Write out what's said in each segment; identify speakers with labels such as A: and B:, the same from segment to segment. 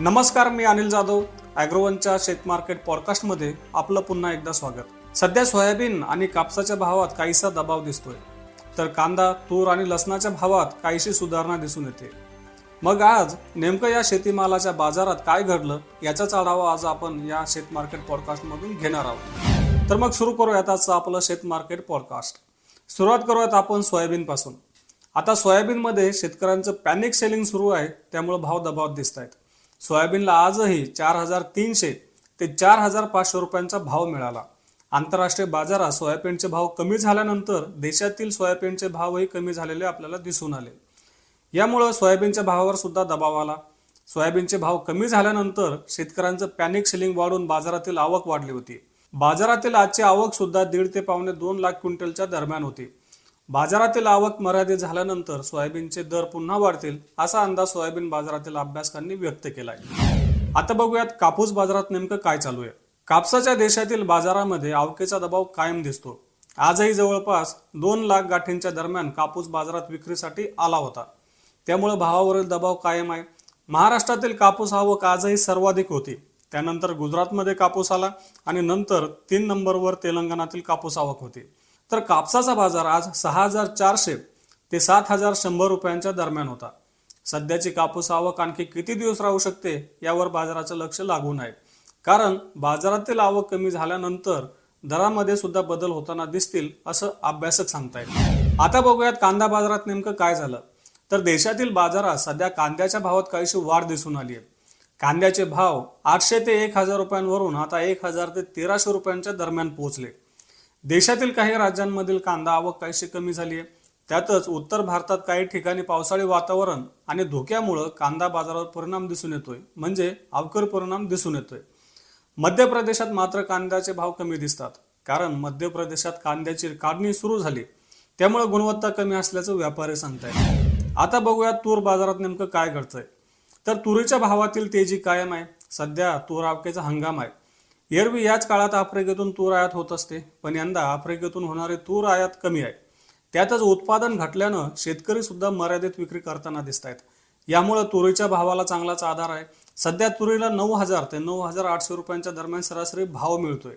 A: नमस्कार मी अनिल जाधव अॅग्रोवनच्या शेत मार्केट पॉडकास्टमध्ये आपलं पुन्हा एकदा स्वागत. सध्या सोयाबीन आणि कापसाच्या भावात काहीसा दबाव दिसतोय. तर कांदा तूर आणि लसणाच्या भावात काहीशी सुधारणा दिसून येते. मग आज नेमकं या शेतीमालाच्या बाजारात काय घडलं याचाच आढावा आज आपण या शेत मार्केट पॉडकास्टमधून घेणार आहोत. तर मग सुरू करूयात आजचं आपलं शेत मार्केट पॉडकास्ट. सुरुवात करूयात आपण सोयाबीनपासून. आता सोयाबीनमध्ये शेतकऱ्यांचं पॅनिक सेलिंग सुरू आहे त्यामुळे भाव दबावात दिसत आहेत सोयाबीनला आजही चार हजार तीनशे ते चार हजार पाचशे रुपयांचा भाव मिळाला. आंतरराष्ट्रीय बाजारात सोयाबीनचे भाव कमी झाल्यानंतर देशातील सोयाबीनचे भावही कमी झालेले आपल्याला दिसून आले. यामुळं सोयाबीनच्या भावावर सुद्धा दबाव आला. सोयाबीनचे भाव कमी झाल्यानंतर शेतकऱ्यांचं पॅनिक सेलिंग वाढून बाजारातील आवक वाढली होती. बाजारातील आजची आवक सुद्धा दीड ते पावणे दोन लाख क्विंटलच्या दरम्यान होती. बाजारातील आवक मर्यादित झाल्यानंतर सोयाबीनचे दर पुन्हा वाढतील असा अंदाज सोयाबीन बाजारातील अभ्यासकांनी व्यक्त केला आहे आता बघूयात कापूस बाजारात नेमकं काय चालू आहे. कापसाच्या देशातील बाजारामध्ये आवकेचा दबाव कायम दिसतो. आजही जवळपास दोन लाख गाठींच्या दरम्यान कापूस बाजारात विक्रीसाठी आला होता. त्यामुळे भावावरील दबाव कायम आहे. महाराष्ट्रातील कापूस आवक आजही सर्वाधिक होती. त्यानंतर गुजरातमध्ये कापूस आला आणि नंतर तीन नंबरवर तेलंगणातील कापूस आवक होती. तर कापसाचा बाजार आज सहा हजार चारशे ते सात हजार शंभर रुपयांच्या दरम्यान होता. सध्याची कापूस आवक आणखी किती दिवस राहू शकते यावर बाजाराचं लक्ष लागून आहे. कारण बाजारातील आवक कमी झाल्यानंतर दरामध्ये सुद्धा बदल होताना दिसतील असं अभ्यासक सांगतायत. आता बघूयात कांदा बाजारात नेमकं काय झालं. तर देशातील बाजारात सध्या कांद्याच्या भावात काहीशी वाढ दिसून आली आहे. कांद्याचे भाव आठशे ते एक हजार रुपयांवरून आता एक हजार ते तेराशे रुपयांच्या दरम्यान पोहोचले. देशातील काही राज्यांमधील कांदा आवक काहीशी कमी झाली आहे. त्यातच उत्तर भारतात काही ठिकाणी पावसाळी वातावरण आणि धोक्यामुळं कांदा बाजारावर परिणाम दिसून येतोय. म्हणजे अवकर परिणाम दिसून येतोय. मध्य प्रदेशात मात्र कांद्याचे भाव कमी दिसतात. कारण मध्य प्रदेशात कांद्याची काढणी सुरू झाली. त्यामुळे गुणवत्ता कमी असल्याचं व्यापारी सांगतायत. आता बघूया तूर बाजारात नेमकं काय घडतंय. तर तुरीच्या भावातील तेजी कायम आहे. सध्या तूर आवकेचा हंगाम आहे. एरवी याच काळात आफ्रिकेतून तूर आयात होत असते. पण यंदा आफ्रिकेतून होणारे तूर आयात कमी आहे. त्यातच उत्पादन घटल्यानं शेतकरी सुद्धा मर्यादित विक्री करताना दिसत आहेत यामुळे तुरीच्या भावाला चांगलाच आधार आहे. सध्या तुरीला नऊ हजार ते नऊ हजार आठशे रुपयांच्या दरम्यान सरासरी भाव मिळतोय.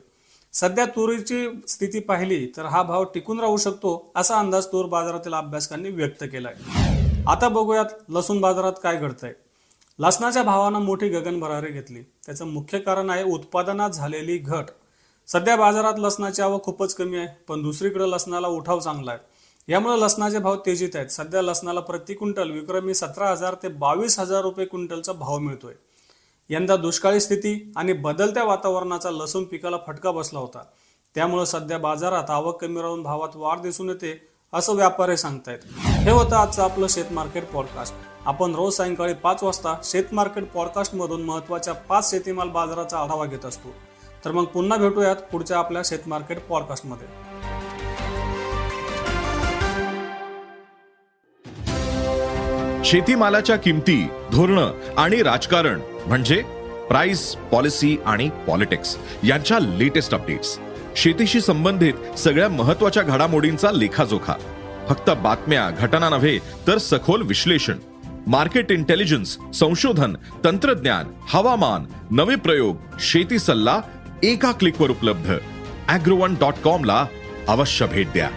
A: सध्या तुरीची स्थिती पाहिली तर हा भाव टिकून राहू शकतो असा अंदाज तूर बाजारातील अभ्यासकांनी व्यक्त केलाय. आता बघूयात लसूण बाजारात काय घडतंय. लसणाच्या भावानं मोठी गगनभरारी घेतली. त्याचं मुख्य कारण आहे उत्पादनात झालेली घट. सध्या बाजारात लसणाची आवक खूपच कमी आहे पण दुसरीकडे लसणाला उठाव चांगला आहे. यामुळे लसणाचे भाव तेजीत आहेत. सध्या लसणाला प्रति क्विंटल विक्रमी सतरा हजार ते बावीस हजार रुपये क्विंटलचा भाव मिळतोय. यंदा दुष्काळी स्थिती आणि बदलत्या वातावरणाचा लसूण पिकाला फटका बसला होता. त्यामुळे सध्या बाजारात आवक कमी राहून भावात वाढ दिसून येते. असं व्यापारी सांगतायत. हे होतं आजचं आपलं शेत मार्केट पॉडकास्ट आपण रोज सायंकाळी पाच वाजता शेत मार्केट पॉडकास्ट मधून महत्त्वाच्या पाच शेतीमाल बाजाराचा आढावा घेत असतो. तर मग पुन्हा भेटूयात पुढच्या आपल्या शेत मार्केट पॉडकास्टमध्ये
B: शेतीमालाच्या किमती धोरणं आणि राजकारण म्हणजे प्राइस पॉलिसी आणि पॉलिटिक्स यांच्या लेटेस्ट अपडेट्स शेतीशी संबंधित सगळ्या महत्त्वाच्या घडामोडींचा लेखाजोखा. फक्त बातम्या घटना नव्हे तर सखोल विश्लेषण. मार्केट इंटेलिजन्स संशोधन तंत्रज्ञान हवामान नवे प्रयोग शेती सल्ला एका क्लिकवर उपलब्ध. अॅग्रोवन डॉट कॉम ला अवश्य भेट द्या.